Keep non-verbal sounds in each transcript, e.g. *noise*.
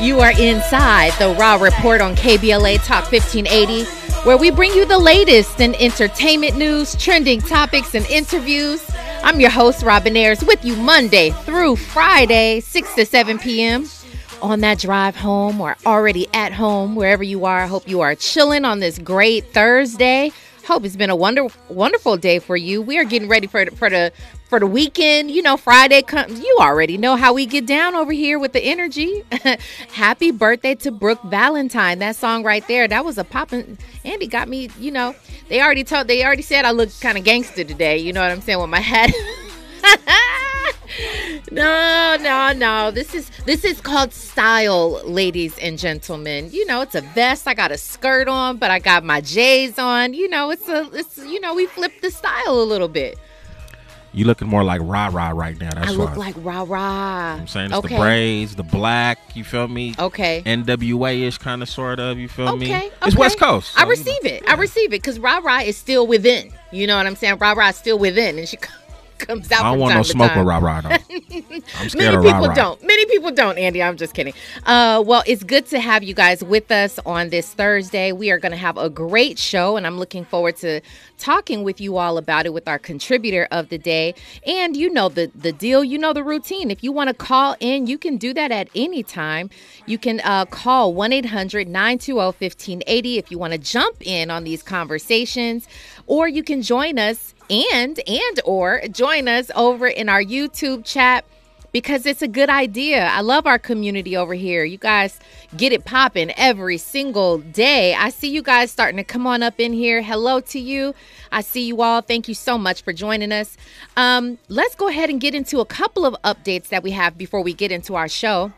You are inside the Raw Report on KBLA Talk 1580, where we bring you the latest in entertainment news, trending topics, and interviews. I'm your host, Robin Ayers, with you Monday through Friday, 6 to 7 p.m. On that drive home or already at home, wherever you are, I hope you are chilling on this great Thursday. Hope it's been a wonder, wonderful day for you. We are getting ready for for the for the weekend. You know, Friday comes. You already know how we get down over here with the energy. *laughs* Happy birthday to Brooke Valentine. That song right there. That was a popping. Andy got me. You know, they already told. They already said I look kind of gangster today. You know what I'm saying with my hat. *laughs* no, no, no. This is this is called style, ladies and gentlemen. You know, it's a vest. I got a skirt on, but I got my J's on. You know, it's a it's you know, we flipped the style a little bit. You looking more like rah rah right now. That's I look why. like rah rah. I'm saying it's okay. the braids, the black. You feel me? Okay. NWA ish kind of sort of. You feel me? Okay, It's. West Coast. I so, you receive know. it. I receive it because rah rah is still within. You know what I'm saying? Rah rah is still within, and she *laughs* comes out. I don't want no smoke with rah rah. I'm *laughs* scared Many of people rah rah. don't. Many people don't, Andy. I'm just kidding. Uh, well, it's good to have you guys with us on this Thursday. We are going to have a great show, and I'm looking forward to talking with you all about it with our contributor of the day. And you know the the deal. You know the routine. If you want to call in, you can do that at any time. You can uh, call 1 800 920 1580 if you want to jump in on these conversations, or you can join us and and or join us over in our YouTube chat because it's a good idea. I love our community over here. You guys get it popping every single day. I see you guys starting to come on up in here. Hello to you. I see you all. Thank you so much for joining us. Um, let's go ahead and get into a couple of updates that we have before we get into our show.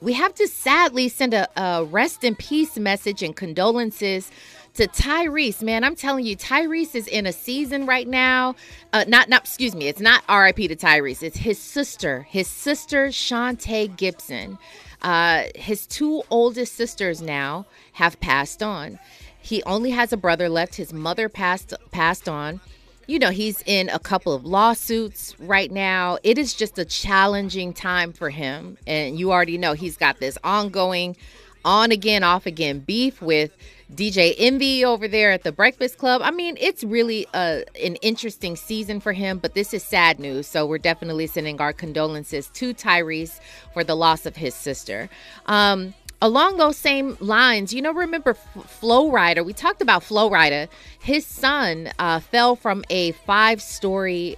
We have to sadly send a, a rest in peace message and condolences to Tyrese, man, I'm telling you, Tyrese is in a season right now. Uh, not, not, excuse me, it's not R.I.P. to Tyrese. It's his sister, his sister Shantae Gibson. Uh, his two oldest sisters now have passed on. He only has a brother left. His mother passed passed on. You know, he's in a couple of lawsuits right now. It is just a challenging time for him, and you already know he's got this ongoing on again, off again beef with DJ Envy over there at the Breakfast Club. I mean, it's really a, an interesting season for him, but this is sad news. So we're definitely sending our condolences to Tyrese for the loss of his sister. Um, along those same lines, you know, remember F- Flo Rida? We talked about Flo Rida. His son uh, fell from a five story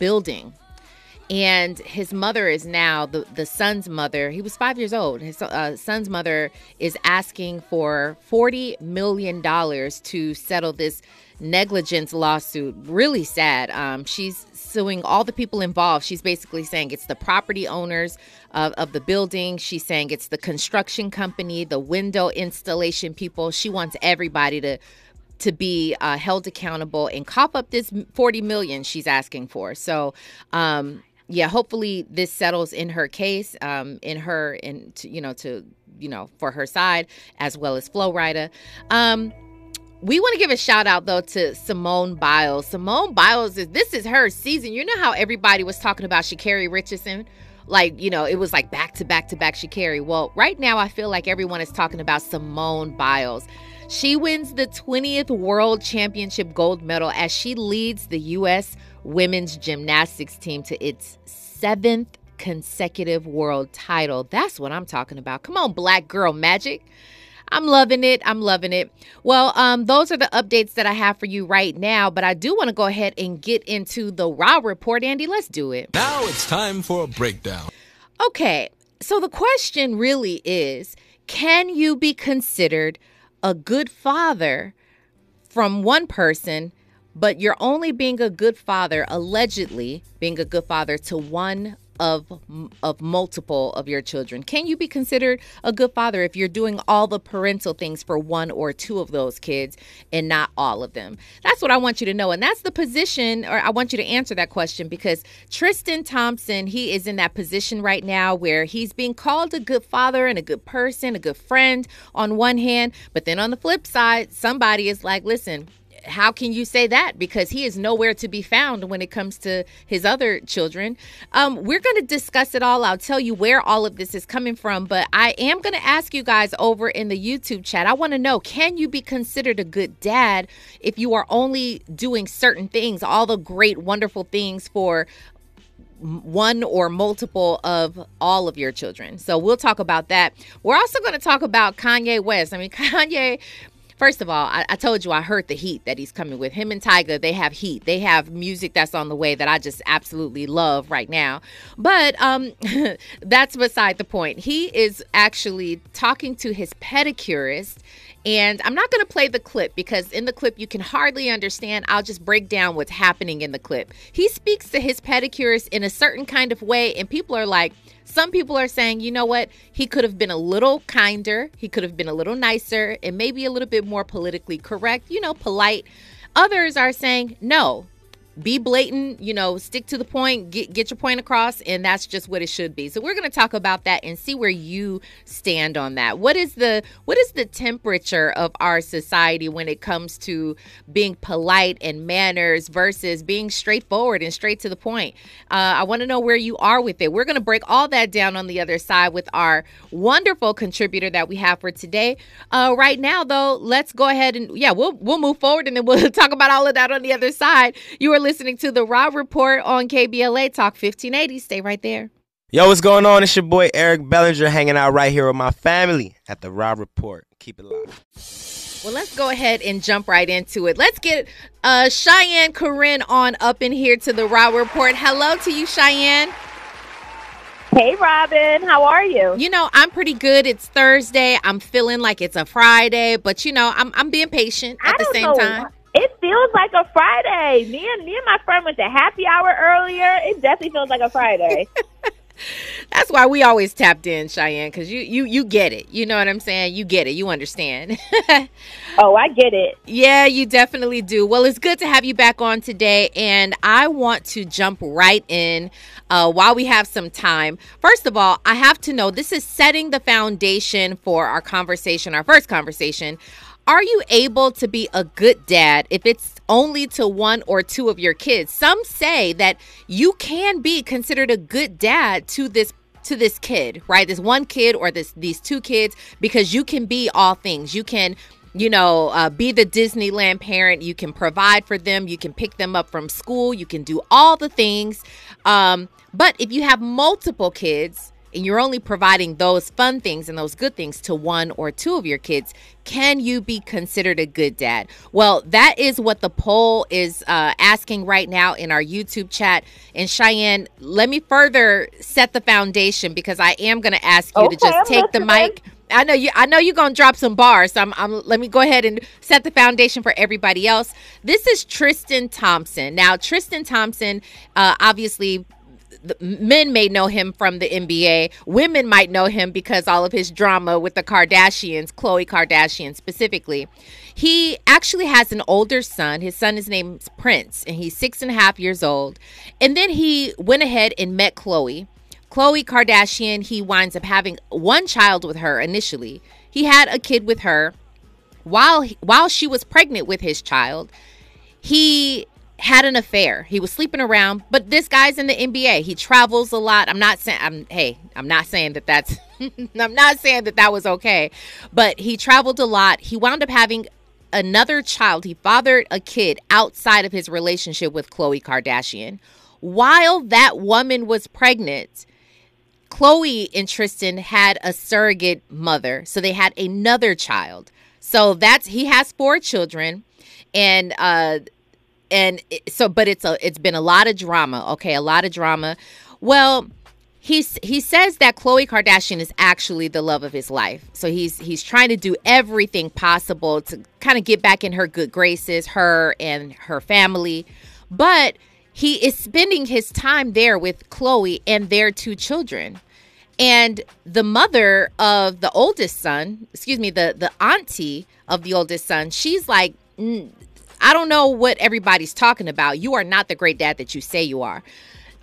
building and his mother is now the the son's mother. He was five years old. His uh, son's mother is asking for forty million dollars to settle this negligence lawsuit. Really sad. Um, she's suing all the people involved. She's basically saying it's the property owners of, of the building. She's saying it's the construction company, the window installation people. She wants everybody to to be uh, held accountable and cop up this 40 million she's asking for. So, um, yeah, hopefully this settles in her case, um, in her, and you know, to you know, for her side as well as Flo Rida. Um, we want to give a shout out though to Simone Biles. Simone Biles is this is her season. You know how everybody was talking about Sha'Carri Richardson? Like, you know, it was like back to back to back Sha'Carri. Well, right now I feel like everyone is talking about Simone Biles. She wins the 20th World Championship gold medal as she leads the U.S. women's gymnastics team to its seventh consecutive world title. That's what I'm talking about. Come on, black girl magic. I'm loving it. I'm loving it. Well, um, those are the updates that I have for you right now, but I do want to go ahead and get into the Raw report, Andy. Let's do it. Now it's time for a breakdown. Okay, so the question really is can you be considered a good father from one person, but you're only being a good father, allegedly being a good father to one of of multiple of your children? Can you be considered a good father if you're doing all the parental things for one or two of those kids and not all of them? That's what I want you to know and that's the position or I want you to answer that question because Tristan Thompson, he is in that position right now where he's being called a good father and a good person, a good friend on one hand, but then on the flip side, somebody is like, "Listen, how can you say that? Because he is nowhere to be found when it comes to his other children. Um, we're going to discuss it all. I'll tell you where all of this is coming from, but I am going to ask you guys over in the YouTube chat. I want to know can you be considered a good dad if you are only doing certain things, all the great, wonderful things for one or multiple of all of your children. So we'll talk about that. We're also going to talk about Kanye West. I mean, *laughs* Kanye First of all, I, I, told you I heard the heat that he's coming with. Him and Tyga, they have heat. They have music that's on the way that I just absolutely love right now. But um, *laughs* that's beside the point. He is actually talking to his pedicurist. And I'm not going to play the clip because in the clip you can hardly understand. I'll just break down what's happening in the clip. He speaks to his pedicurist in a certain kind of way, and people are like, some people are saying, you know what? He could have been a little kinder. He could have been a little nicer and maybe a little bit more politically correct, you know, polite. Others are saying, no, be blatant, you know, stick to the point, get get your point across, and that's just what it should be. So we're going to talk about that and see where you stand on that. What is the what is the temperature of our society when it comes to being polite and manners versus being straightforward and straight to the point? Uh, I want to know where you are with it. We're going to break all that down on the other side with our wonderful contributor that we have for today. Uh, right now, though, let's go ahead and yeah, we'll we'll move forward and then we'll *laughs* talk about all of that on the other side. You are listening listening to the Rob Report on KBLA Talk 1580. Stay right there. Yo, what's going on? It's your boy Eric Bellinger hanging out right here with my family at the Rob Report. Keep it live. Well, let's go ahead and jump right into it. Let's get uh, Cheyenne Corin on up in here to the Rob Report. Hello to you, Cheyenne. Hey, Robin. How are you? You know, I'm pretty good. It's Thursday. I'm feeling like it's a Friday, but you know, I'm I'm being patient at the same know. time. It feels like a Friday. Me and me and my friend went to happy hour earlier. It definitely feels like a Friday. *laughs* That's why we always tapped in, Cheyenne, because you you you get it. You know what I'm saying? You get it. You understand. *laughs* oh, I get it. Yeah, you definitely do. Well, it's good to have you back on today, and I want to jump right in uh, while we have some time. First of all, I have to know this is setting the foundation for our conversation, our first conversation are you able to be a good dad if it's only to one or two of your kids? Some say that you can be considered a good dad to this to this kid, right? This one kid or this these two kids because you can be all things. You can you know, uh, be the Disneyland parent. You can provide for them. You can pick them up from school. You can do all the things. Um, but if you have multiple kids, and you're only providing those fun things and those good things to one or two of your kids, can you be considered a good dad? Well, that is what the poll is uh, asking right now in our YouTube chat. And Cheyenne, let me further set the foundation because I am going to ask you okay, to just take the mic. I know you. I know you're gonna drop some bars. So I'm, I'm. Let me go ahead and set the foundation for everybody else. This is Tristan Thompson. Now, Tristan Thompson, uh, obviously the, men may know him from the NBA. Women might know him because all of his drama with the Kardashians, Khloe Kardashian specifically. He actually has an older son. His son is named Prince, and he's six and a half years old. And then he went ahead and met Khloe. Khloe Kardashian, he winds up having one child with her initially. He had a kid with her while while she was pregnant with his child. He had an affair. He was sleeping around, but this guy's in the NBA. He travels a lot. I'm not saying I'm hey, I'm not saying that that's *laughs* I'm not saying that that was okay, but he traveled a lot. He wound up having another child. He fathered a kid outside of his relationship with Khloe Kardashian. While that woman was pregnant, Khloe and Tristan had a surrogate mother. So they had another child. So that's he has four children and uh and so but it's a it's been a lot of drama okay a lot of drama. Well he's he says that Khloe Kardashian is actually the love of his life. So he's he's trying to do everything possible to kind of get back in her good graces her and her family. But he is spending his time there with Khloe and their two children. And the mother of the oldest son excuse me the the auntie of the oldest son she's like I don't know what everybody's talking about. You are not the great dad that you say you are.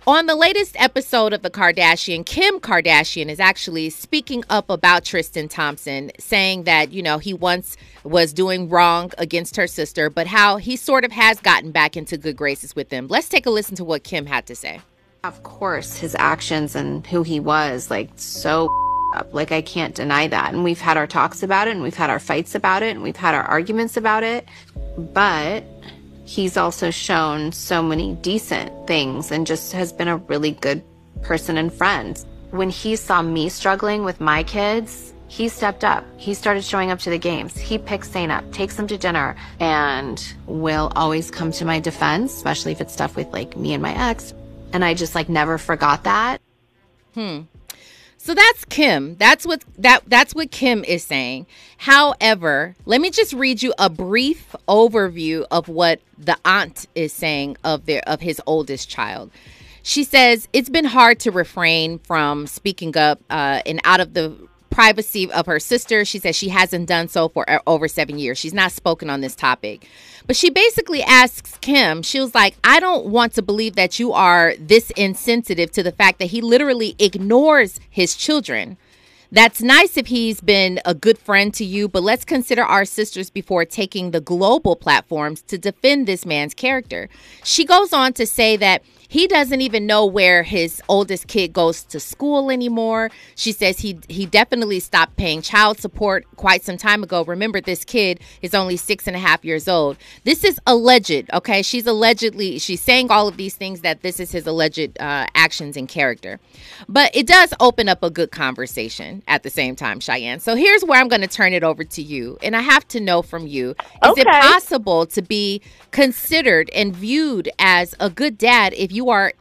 On the latest episode of The Kardashian, Kim Kardashian is actually speaking up about Tristan Thompson, saying that, you know, he once was doing wrong against her sister, but how he sort of has gotten back into good graces with them. Let's take a listen to what Kim had to say. Of course, his actions and who he was, like, so up. Like, I can't deny that. And we've had our talks about it, and we've had our fights about it, and we've had our arguments about it. But he's also shown so many decent things and just has been a really good person and friend. When he saw me struggling with my kids, he stepped up. He started showing up to the games. He picks Saint up, takes them to dinner, and will always come to my defense, especially if it's stuff with like me and my ex. And I just like never forgot that. Hmm. So that's Kim. That's what that that's what Kim is saying. However, let me just read you a brief overview of what the aunt is saying of their of his oldest child. She says it's been hard to refrain from speaking up uh, and out of the privacy of her sister. She says she hasn't done so for uh, over seven years. She's not spoken on this topic. But she basically asks Kim, she was like, I don't want to believe that you are this insensitive to the fact that he literally ignores his children. That's nice if he's been a good friend to you, but let's consider our sisters before taking the global platforms to defend this man's character. She goes on to say that he doesn't even know where his oldest kid goes to school anymore. She says he he definitely stopped paying child support quite some time ago. Remember, this kid is only six and a half years old. This is alleged. Okay, she's allegedly she's saying all of these things that this is his alleged uh, actions and character, but it does open up a good conversation at the same time, Cheyenne. So here's where I'm going to turn it over to you, and I have to know from you: Is Okay. it possible to be considered and viewed as a good dad if you are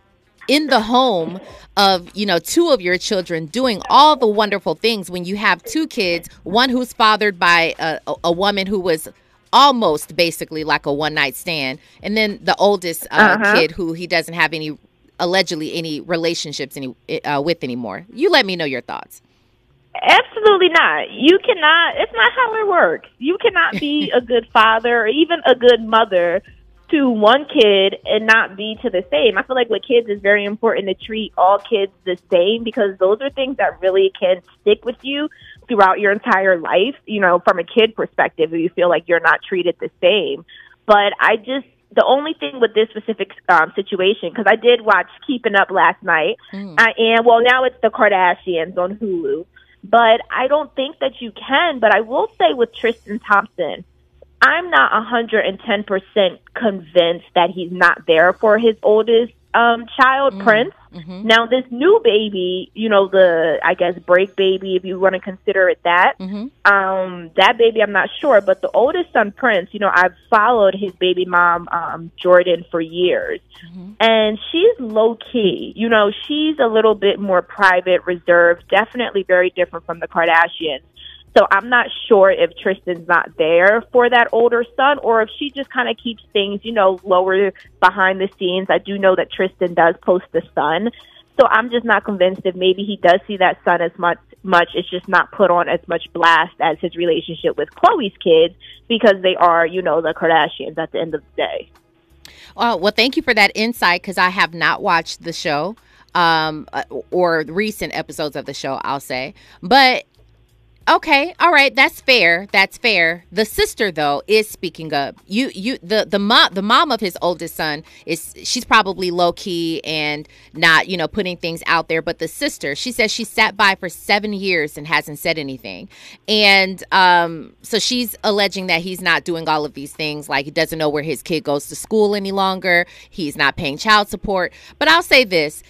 in the home of you know two of your children doing all the wonderful things when you have two kids one who's fathered by a, a, a woman who was almost basically like a one night stand and then the oldest uh, Uh-huh. kid who he doesn't have any allegedly any relationships any uh, with anymore you let me know your thoughts Absolutely not. You cannot. It's not how it works. You cannot be *laughs* a good father or even a good mother to one kid and not be to the same. I feel like with kids, it's very important to treat all kids the same because those are things that really can stick with you throughout your entire life. You know, from a kid perspective, if you feel like you're not treated the same. But I just the only thing with this specific um, situation because I did watch Keeping Up last night. I am well now it's the Kardashians on Hulu, but I don't think that you can. But I will say with Tristan Thompson, I'm not 110% convinced that he's not there for his oldest um child, Prince. Now this new baby, you know, the I guess break baby, if you want to consider it that. Um, that baby, I'm not sure, but the oldest son, Prince, you know, I've followed his baby mom, um, Jordan, for years, and she's low key. You know, she's a little bit more private, reserved, definitely very different from the Kardashians. So I'm not sure if Tristan's not there for that older son or if she just kind of keeps things, you know, lower behind the scenes. I do know that Tristan does post the son. So I'm just not convinced if maybe he does see that son as much much it's just not put on as much blast as his relationship with Khloe's kids because they are, you know, the Kardashians at the end of the day. Uh, well, thank you for that insight because I have not watched the show um, uh, or recent episodes of the show, I'll say. But okay, all right, that's fair. That's fair. The sister though is speaking up. You you the the mom the mom of his oldest son is she's probably low key and not, you know, putting things out there, but the sister, she says she sat by for 7 years and hasn't said anything. And um so she's alleging that he's not doing all of these things like he doesn't know where his kid goes to school any longer. He's not paying child support. But I'll say this,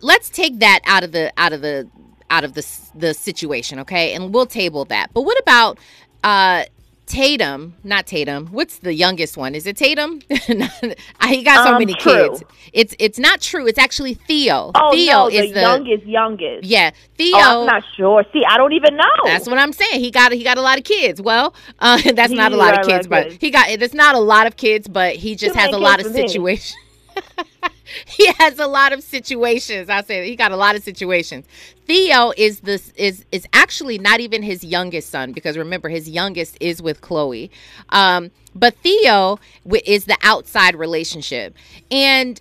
let's take that out of the out of the out of the the situation, okay? And we'll table that. But what about uh Tatum, not Tatum. What's the youngest one? Is it Tatum? *laughs* he got so Um, many True. kids. It's it's not true. It's actually Theo. Oh Theo no, is the, the youngest, youngest. yeah. Theo. Oh, I'm not sure. See, I don't even know. That's what I'm saying. He got he got a lot of kids. Well, *laughs* uh, that's not a lot of kids, but he got it's not a lot of kids, but he just Too has a lot of situations. *laughs* *laughs* he has a lot of situations. I say he got a lot of situations. Theo is this is is actually not even his youngest son because remember his youngest is with Khloe, um, but Theo is the outside relationship and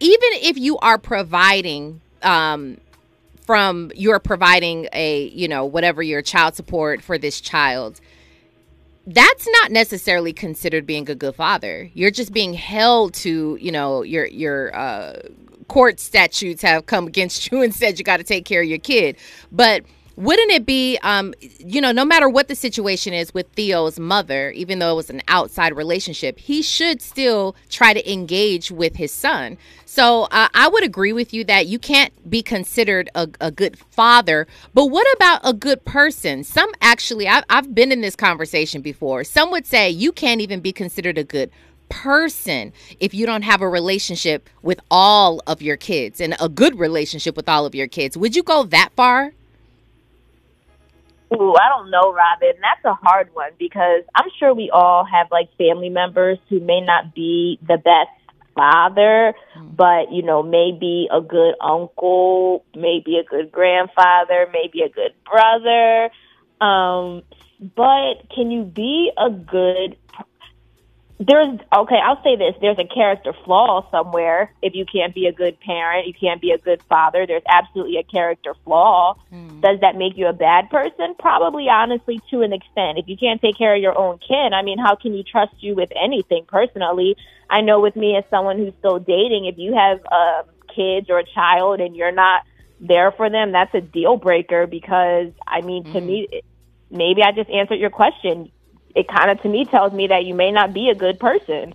even if you are providing um from you're providing a you know whatever your child support for this child that's not necessarily considered being a good father. You're just being held to you know your your uh court statutes have come against *laughs* you and said you got to take care of your kid. But wouldn't it be um you know no matter what the situation is with theo's mother even though it was an outside relationship he should still try to engage with his son. So uh, i would agree with you that you can't be considered a, a good father but what about a good person? Some actually I've, I've been in this conversation before. Some would say you can't even be considered a good person if you don't have a relationship with all of your kids and a good relationship with all of your kids. Would you go that far Ooh, I don't know, Robin. That's a hard one because I'm sure we all have like family members who may not be the best father, mm. but you know, maybe a good uncle, maybe a good grandfather, maybe a good brother. Um, but can you be a good there's okay i'll say this. There's a character flaw somewhere. If you can't be a good parent you can't be a good father there's absolutely a character flaw. Mm. does that make you a bad person? Probably honestly to an extent. If you can't take care of your own kid i mean how can you trust you with anything? Personally i know with me as someone who's still dating if you have uh, kids or a child and you're not there for them that's a deal breaker because i mean mm. to me maybe i just answered your question it kind of to me tells me that you may not be a good person.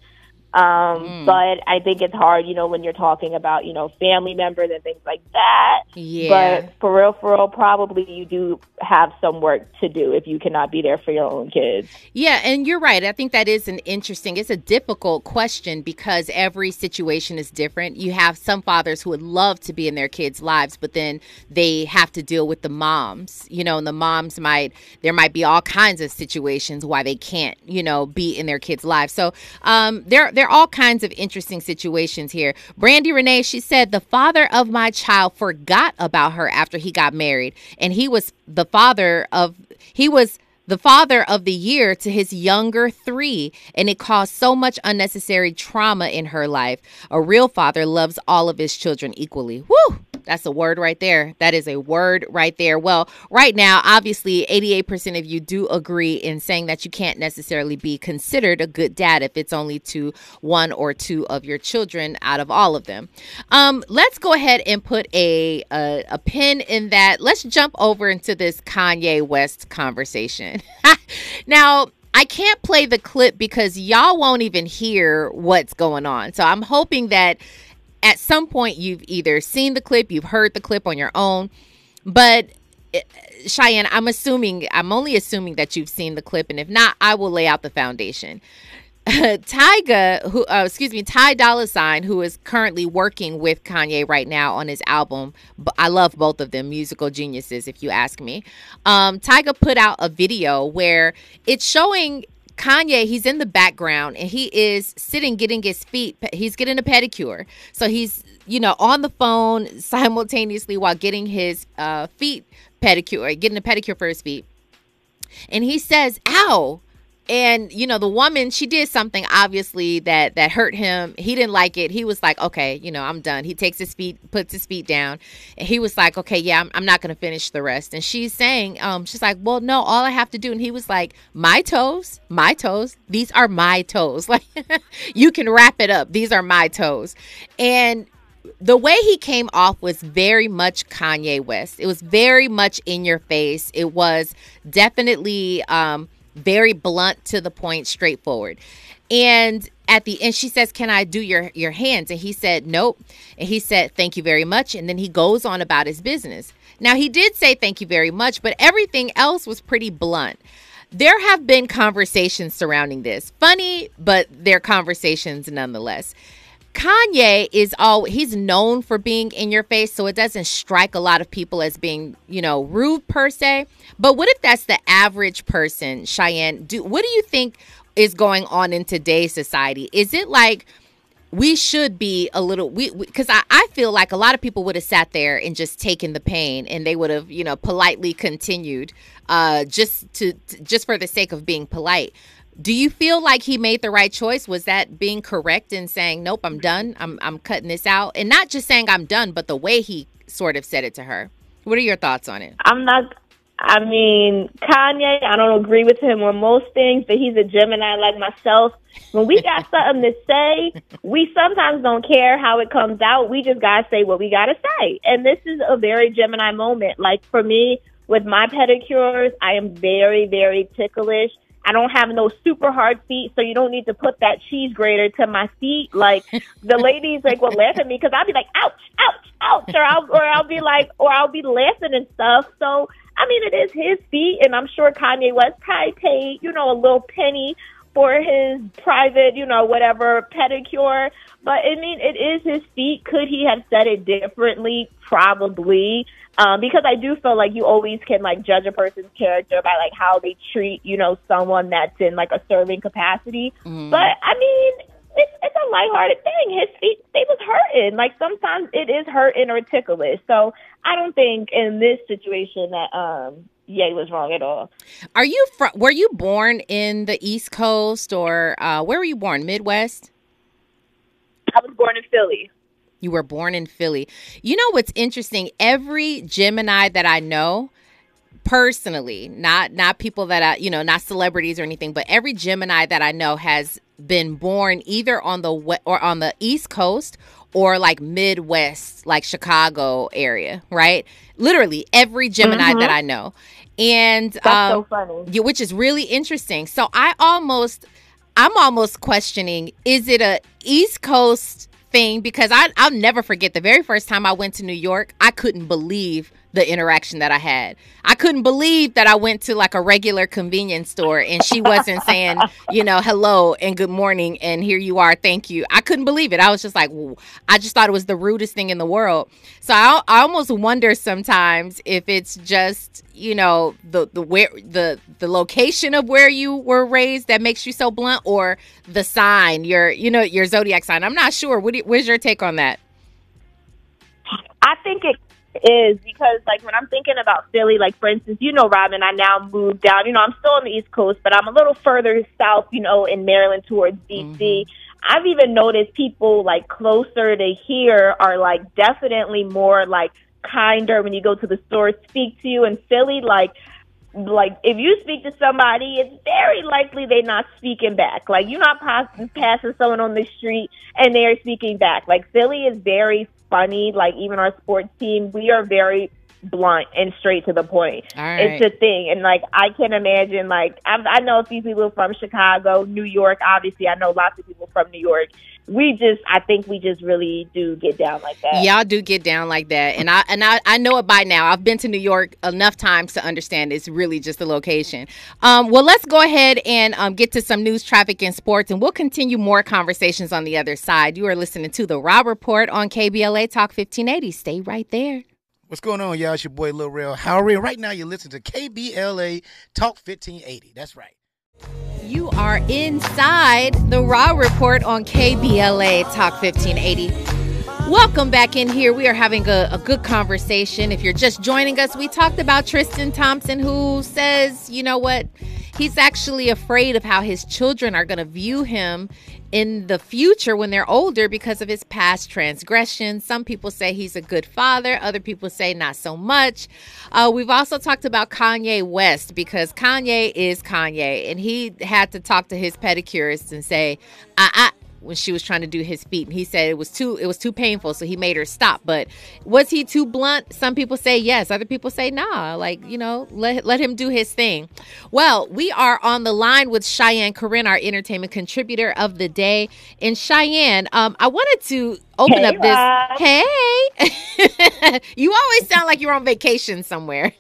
Um, mm. But I think it's hard, you know, when you're talking about, you know, family members and things like that. Yeah. But for real, for real, probably you do have some work to do if you cannot be there for your own kids. Yeah, and you're right. I think that is an interesting, it's a difficult question because every situation is different. You have some fathers who would love to be in their kids' lives, but then they have to deal with the moms, you know, and the moms might, there might be all kinds of situations why they can't, you know, be in their kids' lives. So um, there, there there are all kinds of interesting situations here. Brandy Renee, she said, the father of my child forgot about her after he got married. And he was the father of, he was the father of the year to his younger three, and it caused so much unnecessary trauma in her life. A real father loves all of his children equally. Woo! That's a word right there. That is a word right there. Well, right now, obviously, 88% of you do agree in saying that you can't necessarily be considered a good dad if it's only to one or two of your children out of all of them. Um, let's go ahead and put a, a, a pin in that. Let's jump over into this Kanye West conversation. *laughs* now, I can't play the clip because y'all won't even hear what's going on. So I'm hoping that at some point you've either seen the clip, you've heard the clip on your own, but eh, Cheyenne, I'm assuming, I'm only assuming that you've seen the clip, and if not, I will lay out the foundation. *laughs* Tyga, who uh, excuse me, Ty Dolla Sign, who is currently working with Kanye right now on his album. I love both of them, musical geniuses, if you ask me. Um, Tyga put out a video where it's showing Kanye, he's in the background and he is sitting getting his feet, he's getting a pedicure. So he's, you know, on the phone simultaneously while getting his uh, feet pedicure, getting a pedicure for his feet. And he says, ow and you know the woman she did something obviously that that hurt him. He didn't like it. He was like okay you know i'm done. He takes his feet puts his feet down. And he was like okay yeah i'm, I'm not gonna finish the rest. And she's saying um she's like well no all i have to do and he was like my toes my toes these are my toes. *laughs* Like you can wrap it up. These are my toes. And the way he came off was very much Kanye West. It was very much in your face. It was definitely um, very blunt to the point, straightforward. And at the end, she says, Can I do your, your hands? And he said, Nope. And he said, Thank you very much. And then he goes on about his business. Now, he did say thank you very much, but everything else was pretty blunt. There have been conversations surrounding this. Funny, but they're conversations nonetheless. Kanye is all he's known for being in your face, so it doesn't strike a lot of people as being, you know, rude per se. But what if that's the average person, Cheyenne? Do what do you think is going on in today's society? Is it like we should be a little we because I, I feel like a lot of people would have sat there and just taken the pain and they would have you know politely continued uh just to, to just for the sake of being polite Do you feel like he made the right choice? Was that being correct in saying, "Nope, I'm done. I'm I'm cutting this out," and not just saying I'm done, but the way he sort of said it to her. What are your thoughts on it? I'm not. I mean, Kanye, I don't agree with him on most things, but he's a Gemini like myself. When we got *laughs* something to say, we sometimes don't care how it comes out. We just gotta say what we gotta say. And this is a very Gemini moment. Like for me, with my pedicures, I am very, very ticklish. I don't have no super hard feet, so you don't need to put that cheese grater to my feet. Like the ladies like will laugh at me because I'll be like, ouch, ouch, ouch, or I'll or I'll be like, or I'll be laughing and stuff. So I mean, it is his feet, and I'm sure Kanye West probably paid, you know, a little penny for his private, you know, whatever pedicure. But I mean, it is his feet. Could he have said it differently? Probably. Um, because I do feel like you always can like judge a person's character by like how they treat, you know, someone that's in like a serving capacity. Mm. But I mean, it's it's a lighthearted thing. His feet they was hurting. Like sometimes it is hurting or ticklish. So I don't think in this situation that um Ye was wrong at all. Are you from? Were you born in the East Coast or uh, where were you born? Midwest. I was born in Philly. You were born in Philly. You know what's interesting? Every Gemini that I know personally, not not people that I, you know, not celebrities or anything, but every Gemini that I know has been born either on the or on the East Coast or like Midwest, like Chicago area, right? Literally every Gemini mm-hmm. that I know. And That's um, so funny. Yeah, which is really interesting. So I almost I'm almost questioning is it a East Coast thing because I I'll never forget the very first time I went to New York. I couldn't believe the interaction that I had. I couldn't believe that I went to like a regular convenience store and she wasn't saying, you know, hello and good morning and here you are, thank you. I couldn't believe it. I was just like, I just thought it was the rudest thing in the world. So I, I almost wonder sometimes if it's just, you know, the the where the the location of where you were raised that makes you so blunt, or the sign, your you know your zodiac sign. I'm not sure. What you, where's your take on that? I think it is because like when I'm thinking about Philly, like for instance, you know, Robin, I now moved down. You know, I'm still on the East Coast, but I'm a little further south. You know, in Maryland towards DC. Mm-hmm. I've even noticed people like closer to here are like definitely more like kinder when you go to the store, speak to you. In Philly, like like if you speak to somebody, it's very likely they're not speaking back. Like you're not pass- passing someone on the street and they're speaking back. Like Philly is very funny. Like even our sports team, we are very blunt and straight to the point. It's a thing, and like I can imagine, like I, I know a few people from Chicago, New York. Obviously, I know lots of people from New York. We just, I think we just really do get down like that. Y'all do get down like that, and I and I, I know it by now. I've been to New York enough times to understand it's really just the location. Um, well, let's go ahead and um, get to some news, traffic, and sports, and we'll continue more conversations on the other side. You are listening to the Rob Report on KBLA Talk 1580. Stay right there. What's going on, y'all? It's your boy Lil Rel Howery. Right now, you're listening to KBLA Talk 1580. That's right. You are inside the Raw Report on KBLA Talk 1580. Welcome back in here. We are having a, a, good conversation. If you're just joining us, we talked about Tristan Thompson, who says, you know what? He's actually afraid of how his children are going to view him in the future when they're older because of his past transgressions. Some people say he's a good father, other people say not so much. Uh, we've also talked about Kanye West because Kanye is Kanye, and he had to talk to his pedicurist and say, I, when she was trying to do his feet and he said it was too it was too painful so he made her stop. But was he too blunt? Some people say yes other people say nah. Like you know let, let him do his thing. Well we are on the line with cheyenne corin our entertainment contributor of the day. And cheyenne um, i wanted to open hey, up this Rob. hey. *laughs* You always sound like you're on vacation somewhere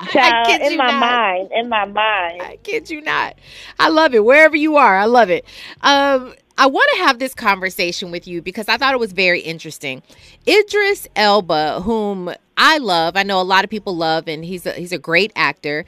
*laughs* Child, in my not. mind, in my mind. I kid you not. I love it. Wherever you are, I love it. Um, I want to have this conversation with you because I thought it was very interesting. Idris Elba, whom I love, I know a lot of people love, and he's a, he's a great actor.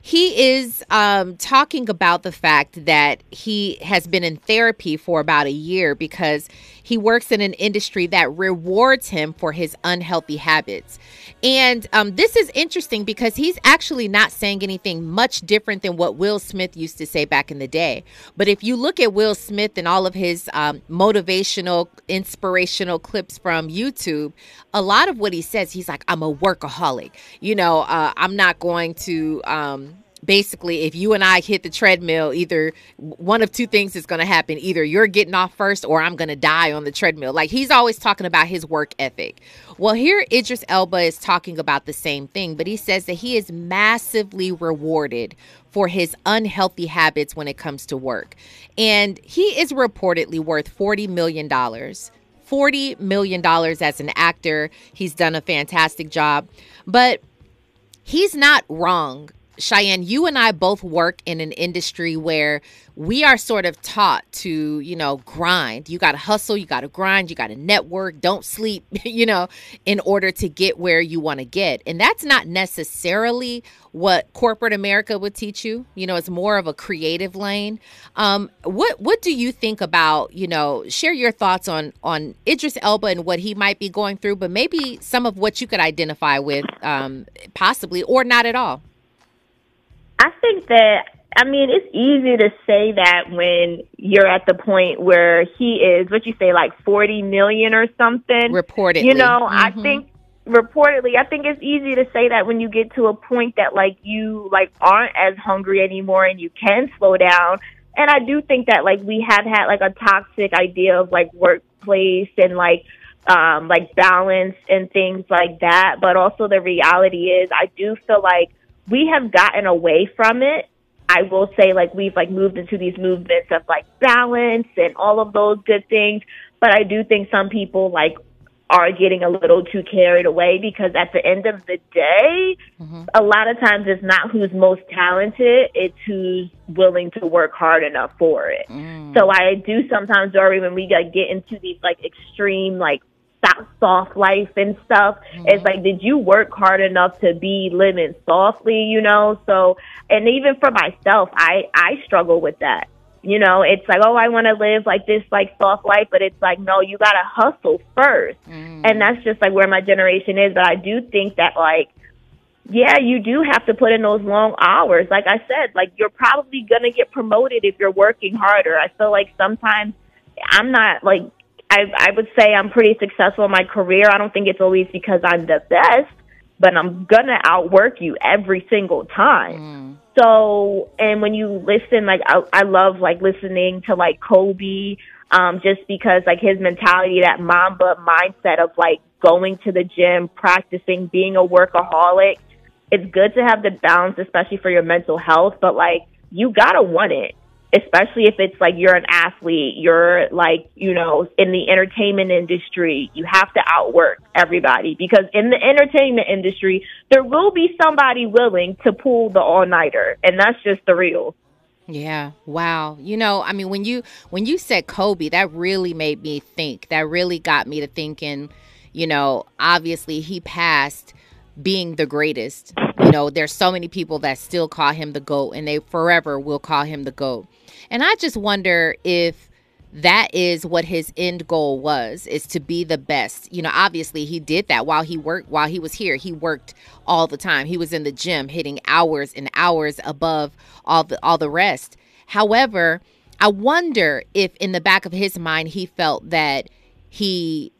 He is um, talking about the fact that he has been in therapy for about a year because he works in an industry that rewards him for his unhealthy habits. And um, this is interesting because he's actually not saying anything much different than what Will Smith used to say back in the day. But if you look at Will Smith and all of his um, motivational, inspirational clips from YouTube, a lot of what he says, he's like, I'm a workaholic. You know, uh, I'm not going to. Um, basically if you and I hit the treadmill, either one of two things is going to happen. Either you're getting off first or I'm going to die on the treadmill. Like he's always talking about his work ethic. Well, here Idris Elba is talking about the same thing, but he says that he is massively rewarded for his unhealthy habits when it comes to work. And he is reportedly worth $40 million. $40 million as an actor. He's done a fantastic job. But he's not wrong Cheyenne, you and I both work in an industry where we are sort of taught to, you know, grind. You got to hustle, you got to grind, you got to network, don't sleep, *laughs* you know, in order to get where you want to get. And that's not necessarily what corporate America would teach you. You know, it's more of a creative lane. Um, what what do you think about, you know, share your thoughts on on Idris Elba and what he might be going through, but maybe some of what you could identify with um, possibly or not at all. I think that I mean, it's easy to say that when you're at the point where he is, what you say, like 40 million or something. Reportedly. You know, mm-hmm. I think reportedly, I think it's easy to say that when you get to a point that like you like aren't as hungry anymore and you can slow down. And I do think that like we have had like a toxic idea of like workplace and like um like balance and things like that. But also the reality is I do feel like we have gotten away from it. I will say like we've like moved into these movements of like balance and all of those good things. But I do think some people like are getting a little too carried away because at the end of the day, mm-hmm. a lot of times it's not who's most talented, it's who's willing to work hard enough for it. Mm. So I do sometimes worry when we like, get into these like extreme like soft life and stuff. Mm-hmm. It's like, did you work hard enough to be living softly, you know? So, and even for myself, I, I struggle with that. You know, it's like, oh, I want to live like this, like soft life, but it's like, no, you got to hustle 1st mm-hmm. And that's just like where my generation is. But I do think that like, yeah, you do have to put in those long hours. Like I said, like you're probably going to get promoted if you're working harder. I feel like sometimes I'm not like I, I would say I'm pretty successful in my career. I don't think it's always because I'm the best, but I'm gonna outwork you every single time. Mm. So, and when you listen, like I, I love like listening to like Kobe, um, just because like his mentality, that Mamba mindset of like going to the gym, practicing, being a workaholic. It's good to have the balance, especially for your mental health, but like you gotta want it especially if it's like you're an athlete, you're like, you know, in the entertainment industry, you have to outwork everybody because in the entertainment industry, there will be somebody willing to pull the all nighter. And that's just the real. Yeah. Wow. You know, I mean, when you when you said Kobe, that really made me think. That really got me to thinking, you know, obviously he passed being the greatest. You know, there's so many people that still call him the GOAT and they forever will call him the GOAT. And I just wonder if that is what his end goal was is to be the best. You know obviously he did that while he worked while he was here. He worked all the time. He was in the gym hitting hours and hours above all the all the rest. However i wonder if in the back of his mind he felt that he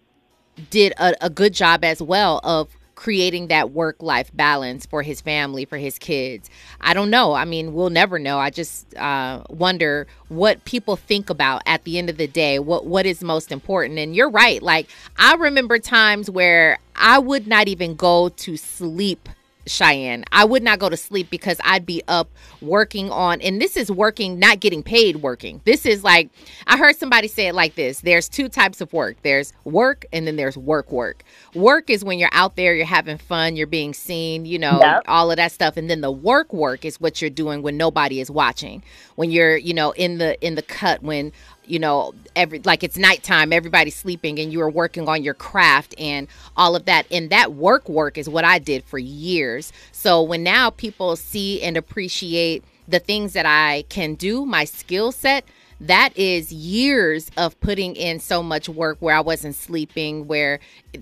did a, a good job as well of creating that work life balance for his family, for his kids. I don't know. I mean, we'll never know. I just uh, wonder what people think about at the end of the day. What what is most important? And you're right. Like I remember times where I would not even go to sleep Cheyenne. I would not go to sleep because I'd be up working on, and this is working, not getting paid working. This is like, I heard somebody say it like this there's two types of work there's work, and then there's work work. Work is when you're out there, you're having fun, you're being seen, you know, yep. all of that stuff. And then the work work is what you're doing when nobody is watching, when you're, you know, in the, in the cut, when you know every like it's nighttime everybody's sleeping and you are working on your craft and all of that. And that work work is what i did for years. So when now people see and appreciate the things that i can do my skill set that is years of putting in so much work where I wasn't sleeping, where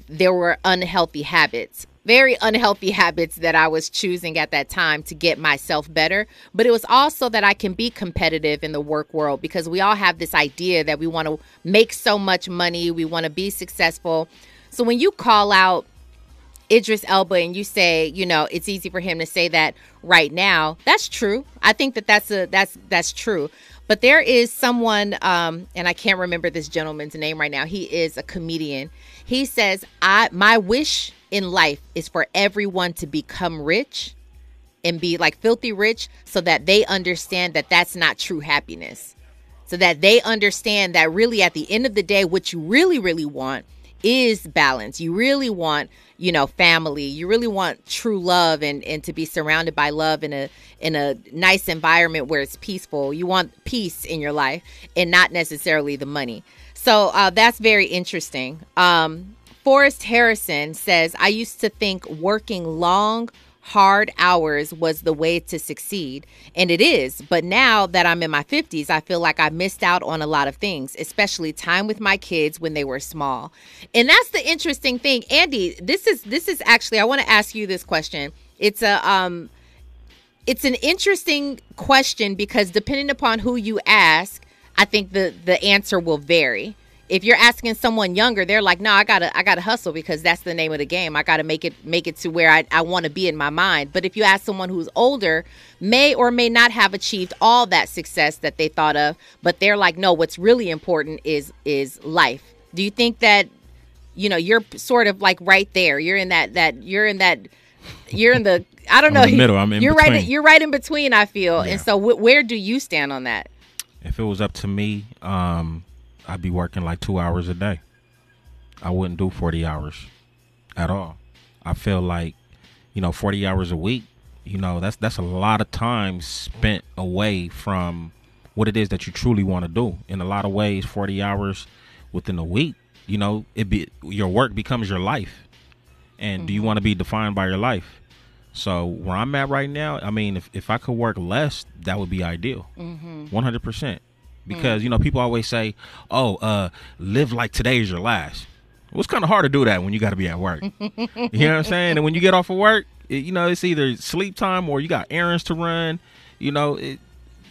there were unhealthy habits, very unhealthy habits that I was choosing at that time to get myself better. But it was also that I can be competitive in the work world because we all have this idea that we want to make so much money, we want to be successful. So when you call out Idris Elba and you say, you know, it's easy for him to say that right now. That's true. I think that that's a that's that's true. But there is someone, um, and I can't remember this gentleman's name right now. He is a comedian. He says, "I my wish in life is for everyone to become rich and be like filthy rich, so that they understand that that's not true happiness, so that they understand that really at the end of the day, what you really really want." is balance. You really want, you know, family. You really want true love and and to be surrounded by love in a in a nice environment where it's peaceful. You want peace in your life and not necessarily the money. So uh, that's very interesting. Um, Forrest Harrison says, I used to think working long, hard hours was the way to succeed. And it is. But now that I'm in my 50s, I feel like I missed out on a lot of things, especially time with my kids when they were small. And that's the interesting thing. Andy, this is this is actually I want to ask you this question. It's a um it's an interesting question because depending upon who you ask, I think the the answer will vary if you're asking someone younger, they're like, no, I gotta I gotta hustle because that's the name of the game. I gotta make it make it to where I, I want to be in my mind. But if you ask someone who's older, may or may not have achieved all that success that they thought of, but they're like, no, what's really important is is life. Do you think that you know you're sort of like right there? You're in that that you're in that you're in the I don't know. *laughs* Middle. I'm in you're between. right. You're right in between. I feel. Yeah. And so, wh- where do you stand on that? If it was up to me, um, I'd be working like two hours a day. I wouldn't do 40 hours at all. I feel like, you know, 40 hours a week, you know, that's that's a lot of time spent away from what it is that you truly want to do. In a lot of ways, 40 hours within a week, you know, it be your work becomes your life. And do you mm-hmm. want to be defined by your life? So where I'm at right now, I mean, if, if I could work less, that would be ideal. Mm-hmm. 100% because you know people always say oh uh live like today is your last. Well, it's kind of hard to do that when you got to be at work. You know what i'm saying? And when you get off of work it, you know it's either sleep time or you got errands to run. You know it,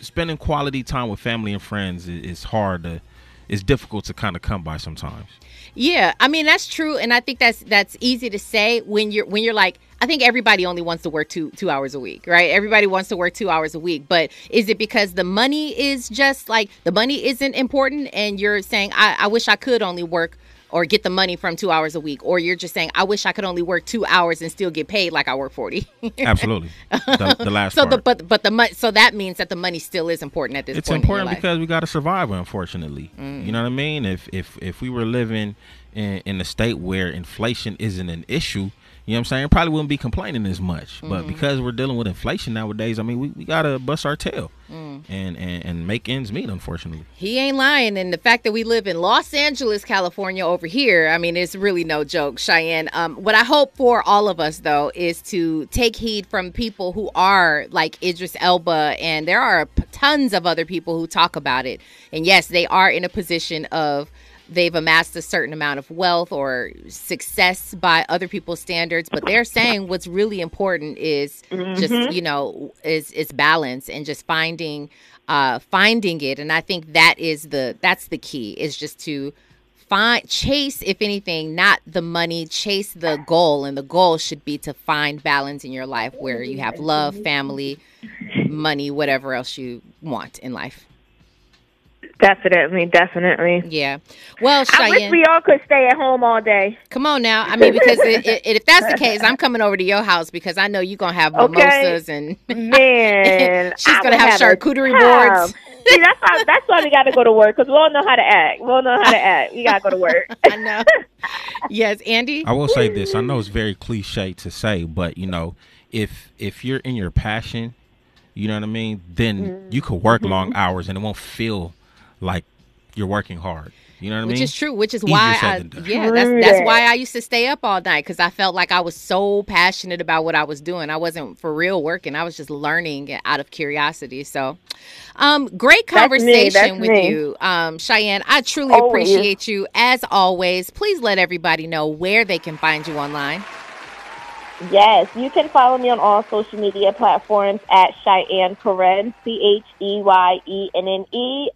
spending quality time with family and friends is, is hard to it's difficult to kind of come by sometimes. Yeah, I mean that's true, and I think that's that's easy to say when you're when you're like. I think everybody only wants to work two two hours a week, right? Everybody wants to work two hours a week, but is it because the money is just like the money isn't important, and you're saying I, I wish I could only work or get the money from two hours a week, or you're just saying I wish I could only work two hours and still get paid like I work forty. *laughs* absolutely the, the last so part. the but but the money so that means that the money still is important at this point. it's important in your life. because we got to survive unfortunately Mm. you know what i mean if if if we were living in, in a state where inflation isn't an issue you know what i'm saying probably wouldn't be complaining as much but Mm. because we're dealing with inflation nowadays i mean we, we gotta bust our tail Mm. and, and and make ends meet unfortunately He ain't lying. And the fact that we live in Los Angeles, California over here, I mean, it's really no joke, Cheyenne. Um, what I hope for all of us, though, is to take heed from people who are like Idris Elba. And there are tons of other people who talk about it. And yes, they are in a position of they've amassed a certain amount of wealth or success by other people's standards but they're saying what's really important is just you know is is balance and just finding uh finding it. And i think that is the that's the key is just to find chase if anything not the money chase the goal. And the goal should be to find balance in your life where you have love family money whatever else you want in life Definitely, definitely. yeah well I wish we all could stay at home all day. Come on now. I mean, because it, it, if that's the case, I'm coming over to your house because I know you're gonna have Okay. mimosas and *laughs* Man, *laughs* She's I gonna would have charcuterie boards. See, that's why that's why we got to go to work because we all know how to act. We all know how to act. We got to go to work. *laughs* I know. yes, Andy. i will say this i know it's very cliche to say but you know if if you're in your passion you know what i mean then Mm-hmm. you could work long hours and it won't feel like you're working hard You know what I mean? which is true. Which is Easier why, I, yeah, that's that's why I used to stay up all night because I felt like I was so passionate about what I was doing. I wasn't for real working. I was just learning out of curiosity. So, um, great That's me, conversation that's with me. you, um, Cheyenne. I truly Always. appreciate you as always. Please let everybody know where they can find you online. Yes, you can follow me on all social media platforms at Cheyenne Corin, C H E Y E N N E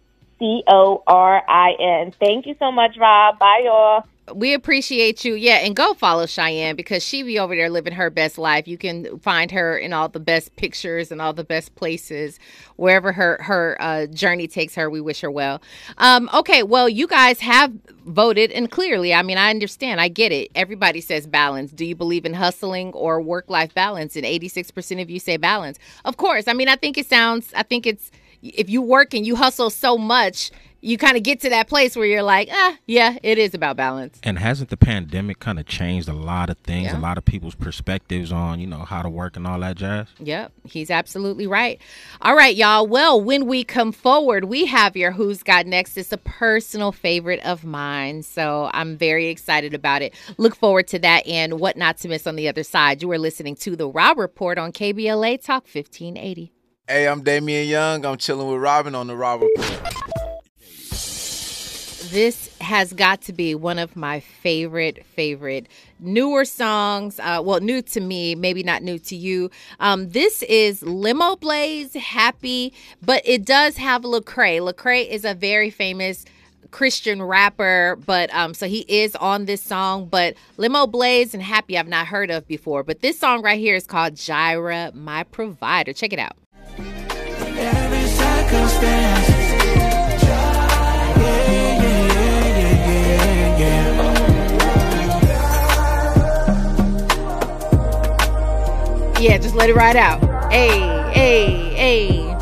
C O R I N. Thank you so much, Rob. Bye, y'all. We appreciate you. Yeah, and go follow Cheyenne because she be over there living her best life. You can find her in all the best pictures and all the best places wherever her her uh, journey takes her. We wish her well. Um, okay, well, you guys have voted, and clearly, I mean, I understand. I get it. Everybody says balance. Do you believe in hustling or work life balance? And eighty six percent of you say balance. Of course. I mean, I think it sounds. I think it's if you work and you hustle so much. You kind of get to that place where you're like, ah, yeah, it is about balance. And hasn't the pandemic kind of changed a lot of things, Yeah. a lot of people's perspectives on, you know, how to work and all that jazz? Yep, he's absolutely right. All right, y'all. Well, when we come forward, we have your Who's Got Next. It's a personal favorite of mine, so I'm very excited about it. Look forward to that and what not to miss on the other side. You are listening to the Rob Report on KBLA Talk 1580. Hey, I'm Damian Young. I'm chilling with Robin on the Rob Report. This has got to be one of my favorite, favorite newer songs. Uh, well, new to me, maybe not new to you. Um, this is Limo Blaze, Happi, but it does have Lecrae. Lecrae is a very famous Christian rapper, but um, so he is on this song. But Limoblaze and Happi, I've not heard of before. But this song right here is called Jireh, My Provider. Check it out. Yeah. Yeah, just let it ride out. Hey, hey, hey.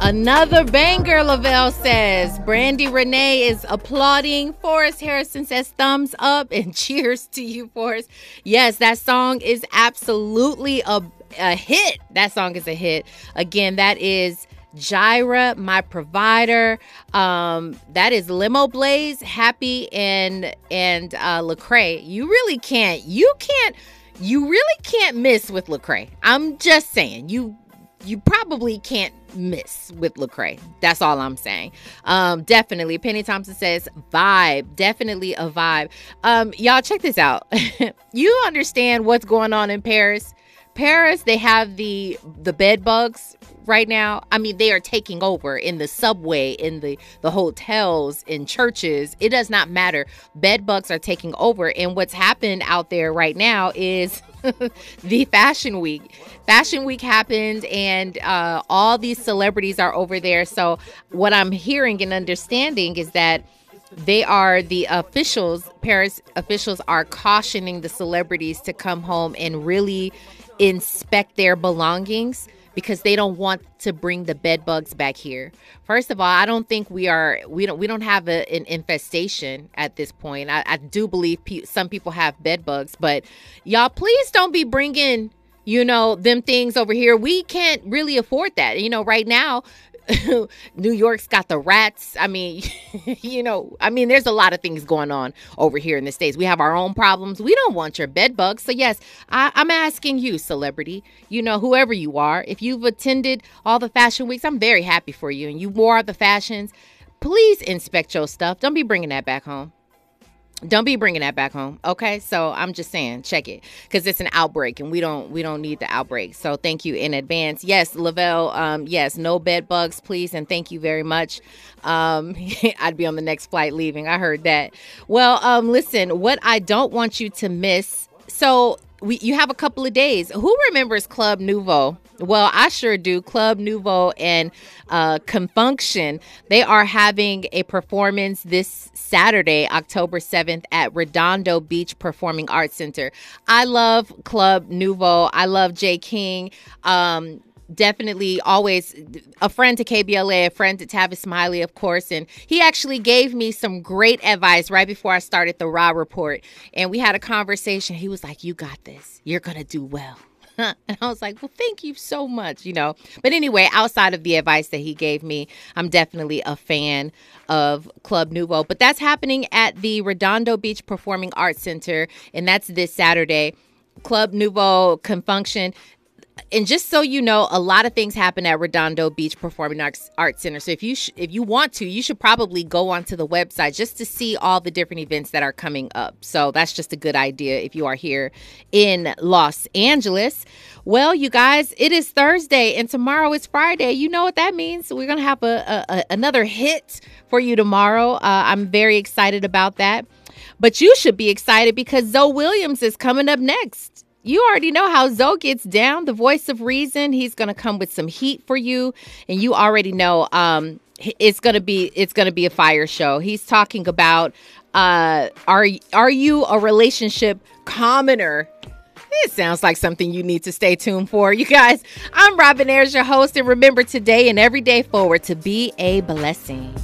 Another banger, Lavelle says. Brandy Renee is applauding. Forrest Harrison says thumbs up and *laughs* cheers to you, Forrest. Yes, that song is absolutely a, a hit. That song is a hit. Again, that is Jireh, my provider. Um, that is Limo Blaze, Happi, and and uh Lecrae. You really can't. You can't. You really can't miss with Lecrae. I'm just saying. You you probably can't miss with Lecrae. That's all I'm saying. Um, definitely. Penny Thompson says vibe. Definitely a vibe. Um, y'all check this out. *laughs* you understand what's going on in Paris? Paris, they have the the bed bugs right now. I mean, they are taking over in the subway, in the the hotels, in churches. It does not matter. Bed bugs are taking over, and what's happened out there right now is *laughs* the fashion week. Fashion week happened, and uh, all these celebrities are over there. So, what I'm hearing and understanding is that they are the officials, Paris officials are cautioning the celebrities to come home and really inspect their belongings because they don't want to bring the bed bugs back here. First of all, I don't think we are we don't we don't have a, an infestation at this point. I, I do believe pe- some people have bed bugs, but y'all please don't be bringing you know them things over here. We can't really afford that. You know, right now *laughs* New York's got the rats. I mean, *laughs* you know, I mean, there's a lot of things going on over here in the States. We have our own problems. We don't want your bed bugs. So, yes, I, I'm asking you, celebrity, you know, whoever you are, if you've attended all the fashion weeks, I'm very happy for you and you wore the fashions. Please inspect your stuff. Don't be bringing that back home. Don't be bringing that back home. Okay, so I'm just saying, check it because it's an outbreak, and we don't we don't need the outbreak. So thank you in advance. Yes, Lavelle. Um, yes, no bed bugs, please, and thank you very much. Um, *laughs* I'd be on the next flight leaving. I heard that. Well, um, listen, what I don't want you to miss. So we you have a couple of days. Who remembers Club Nouveau? Well, I sure do. Club Nouveau and uh, Con Funk Shun, they are having a performance this Saturday, October 7th at Redondo Beach Performing Arts Center. I love Club Nouveau. I love Jay King. Um, definitely always a friend to KBLA, a friend to Tavis Smiley, of course. And he actually gave me some great advice right before I started the Rob Report. And we had a conversation. He was like, You got this. You're going to do well. *laughs* and I was like, well, thank you so much, you know. But anyway, outside of the advice that he gave me, I'm definitely a fan of Club Nouveau. But that's happening at the Redondo Beach Performing Arts Center, and that's this Saturday. Club Nouveau Con Funk Shun and just so you know, a lot of things happen at Redondo Beach Performing Arts, Arts Center. So if you sh- if you want to, you should probably go onto the website just to see all the different events that are coming up. So that's just a good idea if you are here in Los Angeles. Well, you guys, it is Thursday and tomorrow is Friday. You know what that means? We're gonna have a, a, a another hit for you tomorrow. Uh, I'm very excited about that. But you should be excited because Zoe Williams is coming up next you already know how Zoe gets down, the voice of reason. He's going to come with some heat for you, and you already know um, it's going to be it's going to be a fire show. He's talking about uh, are are you a relationship commoner? It sounds like something you need to stay tuned for. You guys, I'm Robin Ayers, your host, and remember today and every day forward to be a blessing.